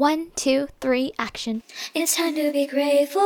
One, two, three, action. It's time to be grateful.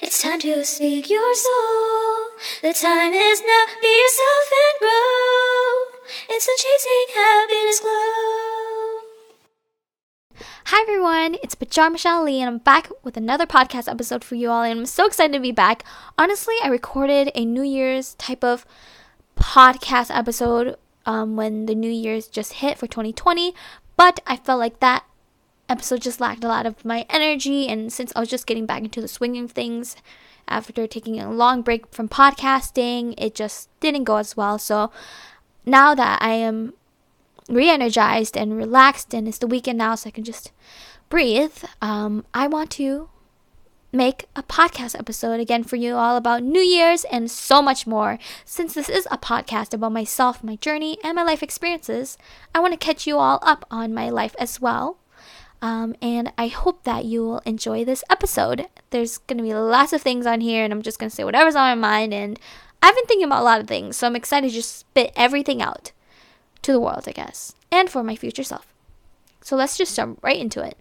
It's time to speak your soul. The time is now. Be yourself and grow. It's the chasing happiness glow. Hi everyone, it's Bajar Michelle Lee, and I'm back with another podcast episode for you all. And I'm so excited to be back. Honestly, I recorded a New Year's type of podcast episode um, when the New Year's just hit for 2020, but I felt like that episode just lacked a lot of my energy. And since I was just getting back into the swing of things after taking a long break from podcasting, it just didn't go as well. So now that I am re energized and relaxed, and it's the weekend now, so I can just breathe, um, I want to make a podcast episode again for you all about New Year's and so much more. Since this is a podcast about myself, my journey, and my life experiences, I want to catch you all up on my life as well. Um, and I hope that you will enjoy this episode. There's going to be lots of things on here, and I'm just going to say whatever's on my mind. And I've been thinking about a lot of things, so I'm excited to just spit everything out to the world, I guess, and for my future self. So let's just jump right into it.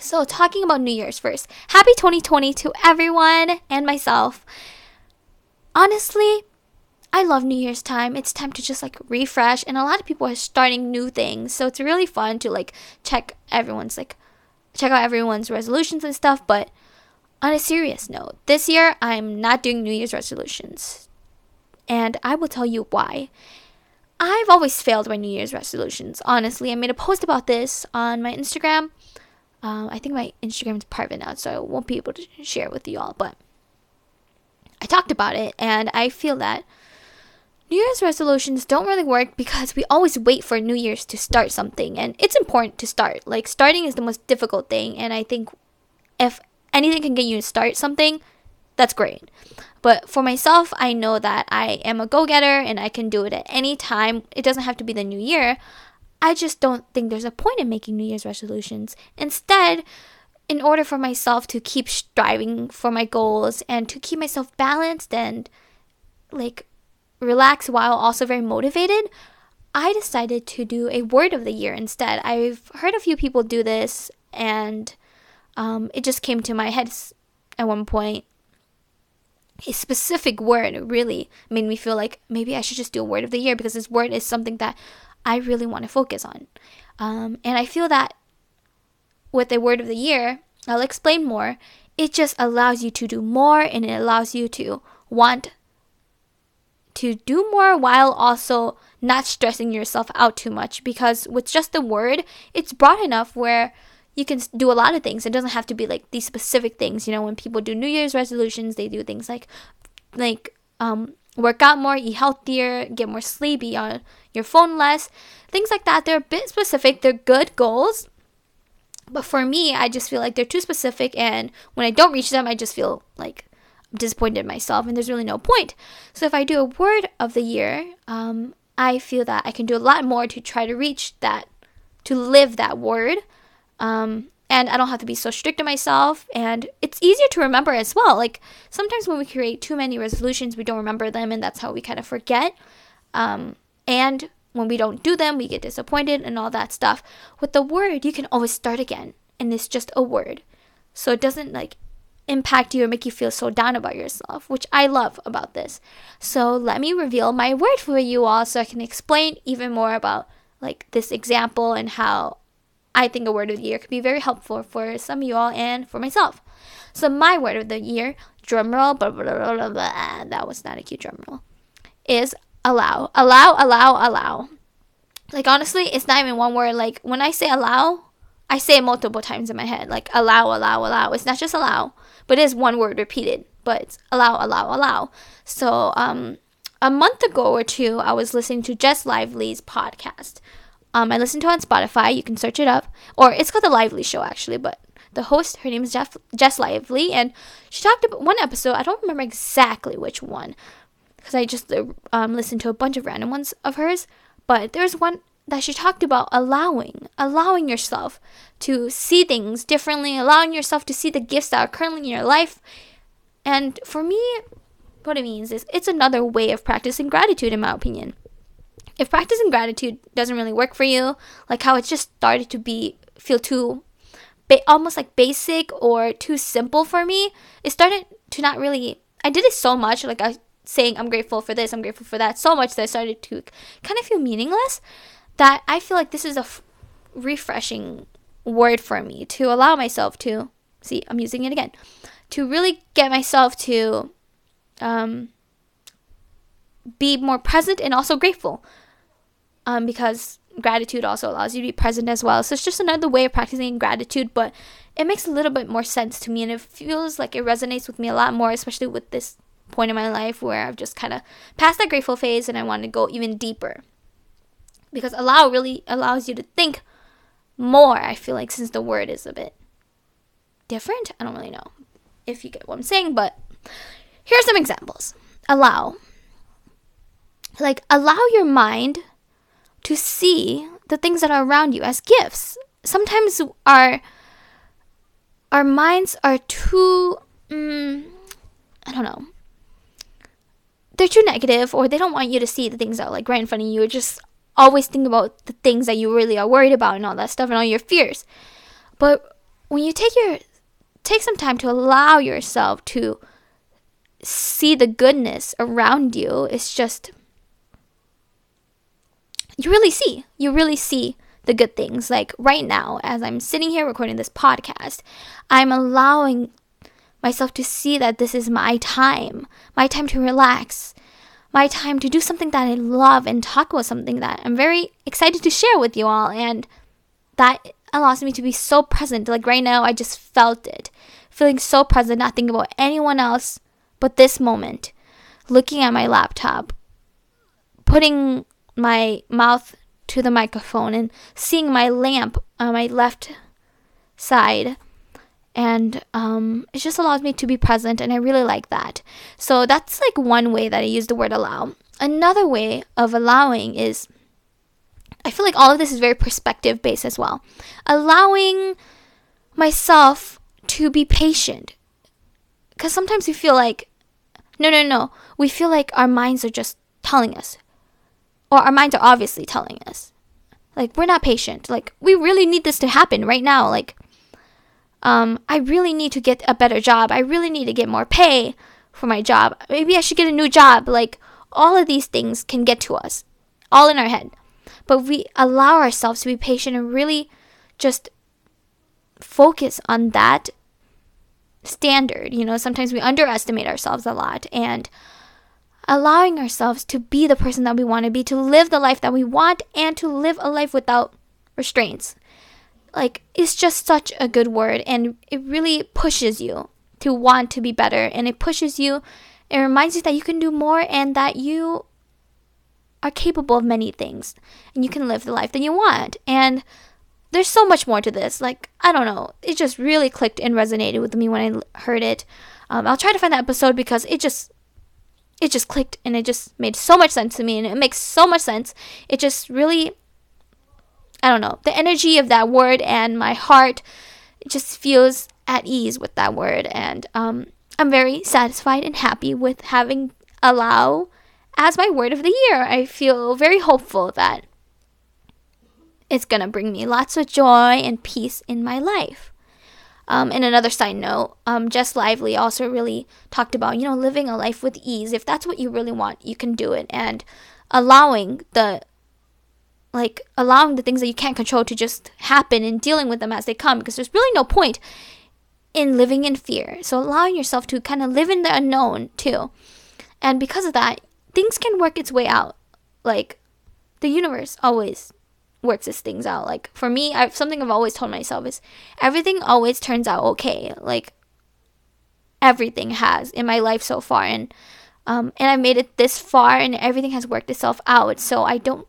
So, talking about New Year's first, happy 2020 to everyone and myself. Honestly, I love New Year's time. It's time to just like refresh, and a lot of people are starting new things, so it's really fun to like check everyone's like check out everyone's resolutions and stuff. But on a serious note, this year I'm not doing New Year's resolutions, and I will tell you why. I've always failed my New Year's resolutions. Honestly, I made a post about this on my Instagram. Um, I think my Instagram is private now, so I won't be able to share it with you all. But I talked about it, and I feel that New Year's resolutions don't really work because we always wait for New Year's to start something, and it's important to start. Like, starting is the most difficult thing, and I think if anything can get you to start something, that's great. But for myself, I know that I am a go getter and I can do it at any time. It doesn't have to be the new year. I just don't think there's a point in making New Year's resolutions. Instead, in order for myself to keep striving for my goals and to keep myself balanced and like relax while also very motivated, I decided to do a word of the year instead. I've heard a few people do this, and um, it just came to my head at one point. A specific word really made me feel like maybe I should just do a word of the year because this word is something that I really want to focus on. Um, and I feel that with a word of the year, I'll explain more. It just allows you to do more and it allows you to want to do more while also not stressing yourself out too much because with just the word, it's broad enough where you can do a lot of things. It doesn't have to be like these specific things. You know, when people do New Year's resolutions, they do things like like um work out more, eat healthier, get more sleep, be on your phone less, things like that. They're a bit specific. They're good goals. But for me, I just feel like they're too specific and when I don't reach them, I just feel like disappointed myself and there's really no point. So if I do a word of the year, um, I feel that I can do a lot more to try to reach that, to live that word. Um, and I don't have to be so strict to myself. And it's easier to remember as well. Like sometimes when we create too many resolutions, we don't remember them, and that's how we kind of forget. Um, and when we don't do them, we get disappointed and all that stuff. With the word, you can always start again, and it's just a word. So it doesn't like impact you or make you feel so down about yourself, which I love about this. So let me reveal my word for you all so I can explain even more about like this example and how I think a word of the year could be very helpful for some of you all and for myself. So my word of the year, drumroll, blah, blah, blah, blah, blah, that was not a cute drumroll, is allow. Allow, allow, allow. Like honestly, it's not even one word. Like when I say allow, I say multiple times in my head. Like allow, allow, allow. It's not just allow but it is one word repeated. But allow, allow, allow. So um, a month ago or two, I was listening to Jess Lively's podcast. Um, I listened to on Spotify. You can search it up, or it's called the Lively Show actually. But the host, her name is Jeff, Jess Lively, and she talked about one episode. I don't remember exactly which one, because I just um, listened to a bunch of random ones of hers. But there's one that she talked about allowing, allowing yourself to see things differently, allowing yourself to see the gifts that are currently in your life. And for me, what it means is it's another way of practicing gratitude, in my opinion. If practicing gratitude doesn't really work for you, like how it just started to be feel too ba- almost like basic or too simple for me, it started to not really. I did it so much, like I saying I'm grateful for this, I'm grateful for that, so much that I started to kind of feel meaningless. That I feel like this is a f- refreshing word for me to allow myself to see. I'm using it again to really get myself to um, be more present and also grateful. Um, because gratitude also allows you to be present as well. So it's just another way of practicing gratitude, but it makes a little bit more sense to me and it feels like it resonates with me a lot more, especially with this point in my life where I've just kind of passed that grateful phase and I want to go even deeper. Because allow really allows you to think more, I feel like, since the word is a bit different. I don't really know if you get what I'm saying, but here are some examples. Allow. Like, allow your mind to see the things that are around you as gifts. Sometimes our our minds are too mm, I don't know. They're too negative or they don't want you to see the things that are like right in front of you. Just always think about the things that you really are worried about and all that stuff and all your fears. But when you take your take some time to allow yourself to see the goodness around you, it's just you really see. You really see the good things. Like right now, as I'm sitting here recording this podcast, I'm allowing myself to see that this is my time, my time to relax, my time to do something that I love and talk about something that I'm very excited to share with you all. And that allows me to be so present. Like right now, I just felt it. Feeling so present, not thinking about anyone else but this moment. Looking at my laptop, putting my mouth to the microphone and seeing my lamp on my left side. And um, it just allows me to be present, and I really like that. So that's like one way that I use the word allow. Another way of allowing is I feel like all of this is very perspective based as well. Allowing myself to be patient. Because sometimes we feel like, no, no, no. We feel like our minds are just telling us, or our minds are obviously telling us like we're not patient like we really need this to happen right now like um i really need to get a better job. I really need to get more pay for my job. Maybe i should get a new job. Like all of these things can get to us all in our head. But we allow ourselves to be patient and really just focus on that standard. You know sometimes we underestimate ourselves a lot and allowing ourselves to be the person that we want to be, to live the life that we want, and to live a life without restraints. Like, it's just such a good word, and it really pushes you to want to be better, and it pushes you, it reminds you that you can do more and that you are capable of many things, and you can live the life that you want. And there's so much more to this. Like, I don't know, it just really clicked and resonated with me when I heard it. Um, I'll try to find that episode because it just it just clicked and it just made so much sense to me and it makes so much sense. It just really I don't know, the energy of that word and my heart just feels at ease with that word and um, I'm very satisfied and happy with having allow as my word of the year. I feel very hopeful that it's going to bring me lots of joy and peace in my life. Um, and another side note, um, Jess Lively also really talked about, you know, living a life with ease. If that's what you really want, you can do it. And allowing the, like, allowing the things that you can't control to just happen and dealing with them as they come, because there's really no point in living in fear. So allowing yourself to kind of live in the unknown too. And because of that, things can work its way out. Like, the universe always works its things out. Like for me, I've something I've always told myself is everything always turns out okay. Like everything has in my life so far, and um, and I've made it this far, and everything has worked itself out. So I don't,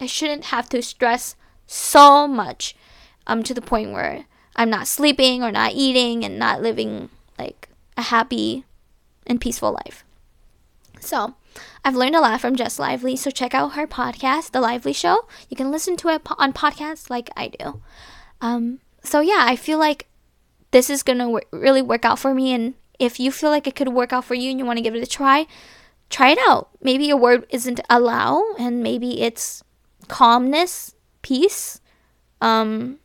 I shouldn't have to stress so much, um, to the point where I'm not sleeping or not eating and not living like a happy and peaceful life. So, I've learned a lot from Jess Lively, so check out her podcast, The Lively Show. You can listen to it on podcasts like I do. Um, so, yeah, I feel like this is going to really work out for me. And if you feel like it could work out for you and you want to give it a try, try it out. Maybe your word isn't allow, and maybe it's calmness, peace, um,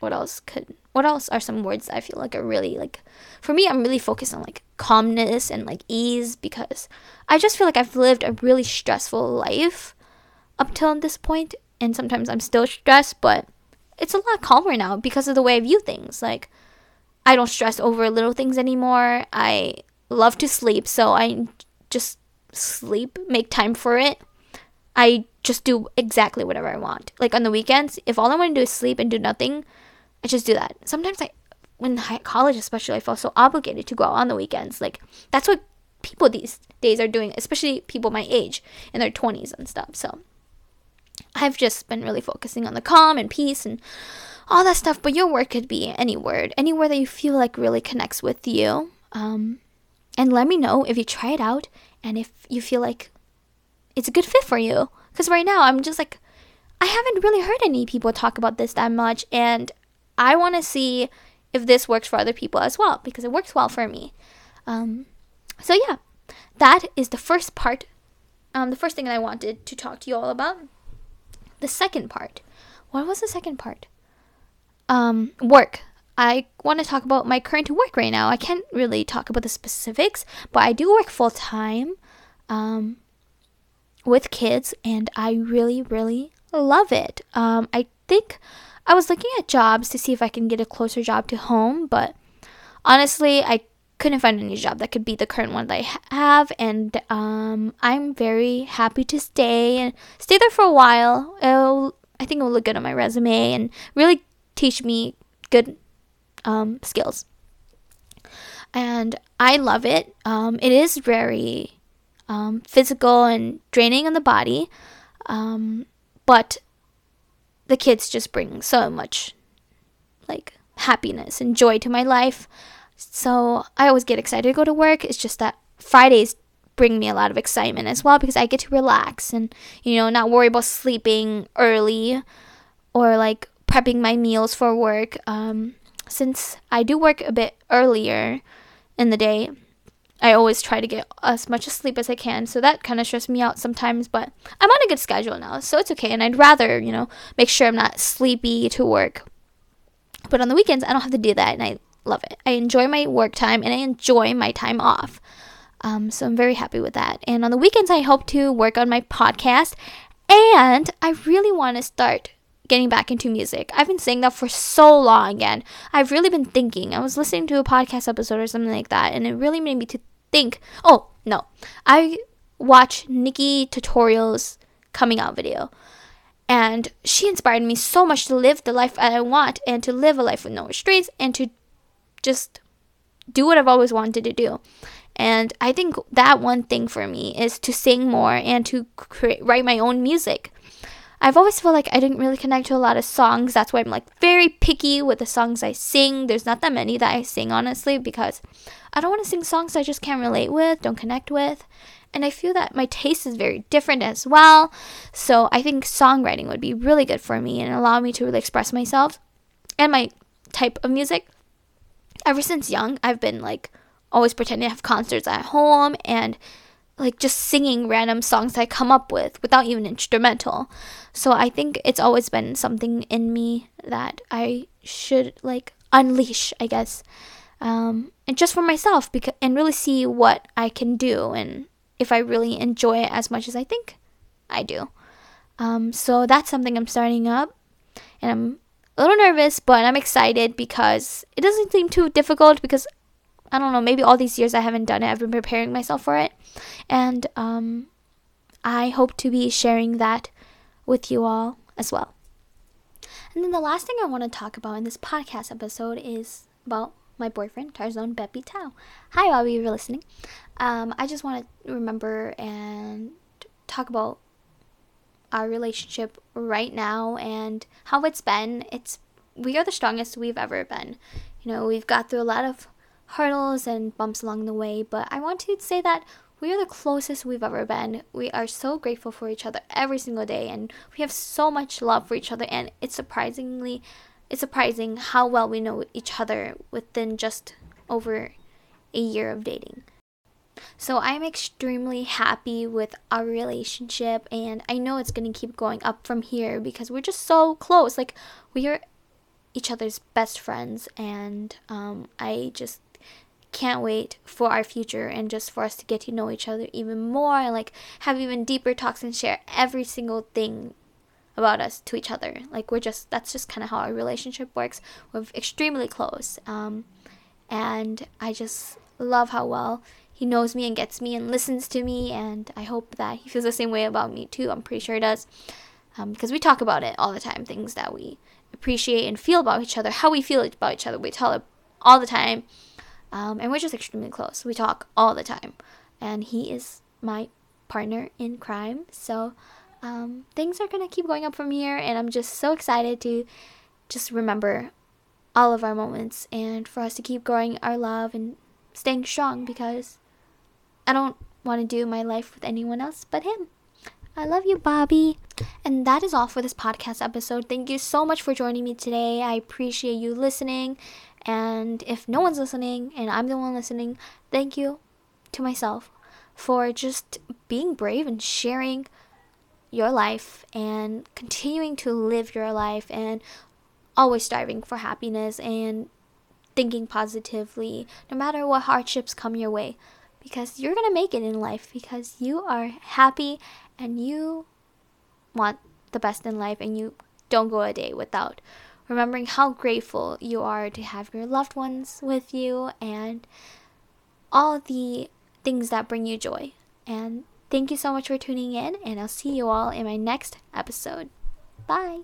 what else could what else are some words I feel like are really like for me I'm really focused on like calmness and like ease because I just feel like I've lived a really stressful life up till this point and sometimes I'm still stressed but it's a lot calmer now because of the way I view things. Like I don't stress over little things anymore. I love to sleep so I just sleep make time for it. I just do exactly whatever I want like on the weekends if all I want to do is sleep and do nothing I just do that. Sometimes I, when high, college especially, I feel so obligated to go out on the weekends. Like that's what people these days are doing, especially people my age in their twenties and stuff. So I've just been really focusing on the calm and peace and all that stuff. But your work could be anywhere, anywhere that you feel like really connects with you. Um, and let me know if you try it out and if you feel like it's a good fit for you. Because right now I'm just like, I haven't really heard any people talk about this that much, and I want to see if this works for other people as well because it works well for me. Um, so yeah, that is the first part. Um, the first thing that I wanted to talk to you all about. The second part. What was the second part? Um, work. I want to talk about my current work right now. I can't really talk about the specifics, but I do work full time um, with kids, and I really, really love it. Um, I think I was looking at jobs to see if I can get a closer job to home, but honestly, I couldn't find any job that could be the current one that I have, and um, I'm very happy to stay and stay there for a while. It'll, I think it will look good on my resume and really teach me good um, skills. And I love it. Um, it is very um, physical and draining on the body, um, but the kids just bring so much like happiness and joy to my life. So I always get excited to go to work. It's just that Fridays bring me a lot of excitement as well because I get to relax and you know not worry about sleeping early or like prepping my meals for work. Um, since I do work a bit earlier in the day, I always try to get as much sleep as I can. So that kind of stresses me out sometimes, but I'm on a good schedule now, so it's okay. And I'd rather, you know, make sure I'm not sleepy to work. But on the weekends, I don't have to do that, and I love it. I enjoy my work time and I enjoy my time off. Um, so I'm very happy with that. And on the weekends, I hope to work on my podcast, and I really want to start getting back into music. I've been saying that for so long and I've really been thinking. I was listening to a podcast episode or something like that and it really made me to think, "Oh, no. I watch NikkieTutorials coming out video." And she inspired me so much to live the life that I want and to live a life with no restraints and to just do what I've always wanted to do. And I think that one thing for me is to sing more and to create, write my own music. I've always felt like I didn't really connect to a lot of songs. That's why I'm like very picky with the songs I sing. There's not that many that I sing, honestly, because I don't want to sing songs I just can't relate with, don't connect with. And I feel that my taste is very different as well. So I think songwriting would be really good for me and allow me to really express myself and my type of music. Ever since young, I've been like always pretending to have concerts at home and like just singing random songs I come up with without even instrumental. So I think it's always been something in me that I should like unleash, I guess, um, and just for myself, because and really see what I can do and if I really enjoy it as much as I think I do. Um, so that's something I'm starting up, and I'm a little nervous, but I'm excited because it doesn't seem too difficult because I don't know, maybe all these years I haven't done it. I've been preparing myself for it. And um, I hope to be sharing that with you all as well. And then the last thing I want to talk about in this podcast episode is about my boyfriend, Tarzan Beppy Tao. Hi, Bobby, you're listening. Um, I just want to remember and talk about our relationship right now and how it's been. It's we are the strongest we've ever been. You know, we've got through a lot of hurdles and bumps along the way, but I want to say that we are the closest we've ever been. We are so grateful for each other every single day and we have so much love for each other and it's surprisingly it's surprising how well we know each other within just over a year of dating. So I'm extremely happy with our relationship and I know it's going to keep going up from here because we're just so close. Like we are each other's best friends, and um, I just can't wait for our future and just for us to get to know each other even more and like have even deeper talks and share every single thing about us to each other. Like we're just that's just kind of how our relationship works. We're extremely close, um, and I just love how well he knows me and gets me and listens to me. And I hope that he feels the same way about me too. I'm pretty sure he does, um, because we talk about it all the time. Things that we appreciate and feel about each other, how we feel about each other. We tell it all the time, um, and we're just extremely close. We talk all the time, and he is my partner in crime. So um, things are gonna keep going up from here, and I'm just so excited to just remember all of our moments and for us to keep growing our love and staying strong because I don't want to do my life with anyone else but him. I love you, Bobby. And that is all for this podcast episode. Thank you so much for joining me today. I appreciate you listening. And if no one's listening and I'm the one listening, thank you to myself for just being brave and sharing your life and continuing to live your life and always striving for happiness and thinking positively no matter what hardships come your way. Because you're going to make it in life because you are happy and you want the best in life and you don't go a day without remembering how grateful you are to have your loved ones with you and all the things that bring you joy and Thank you so much for tuning in, and I'll see you all in my next episode. Bye.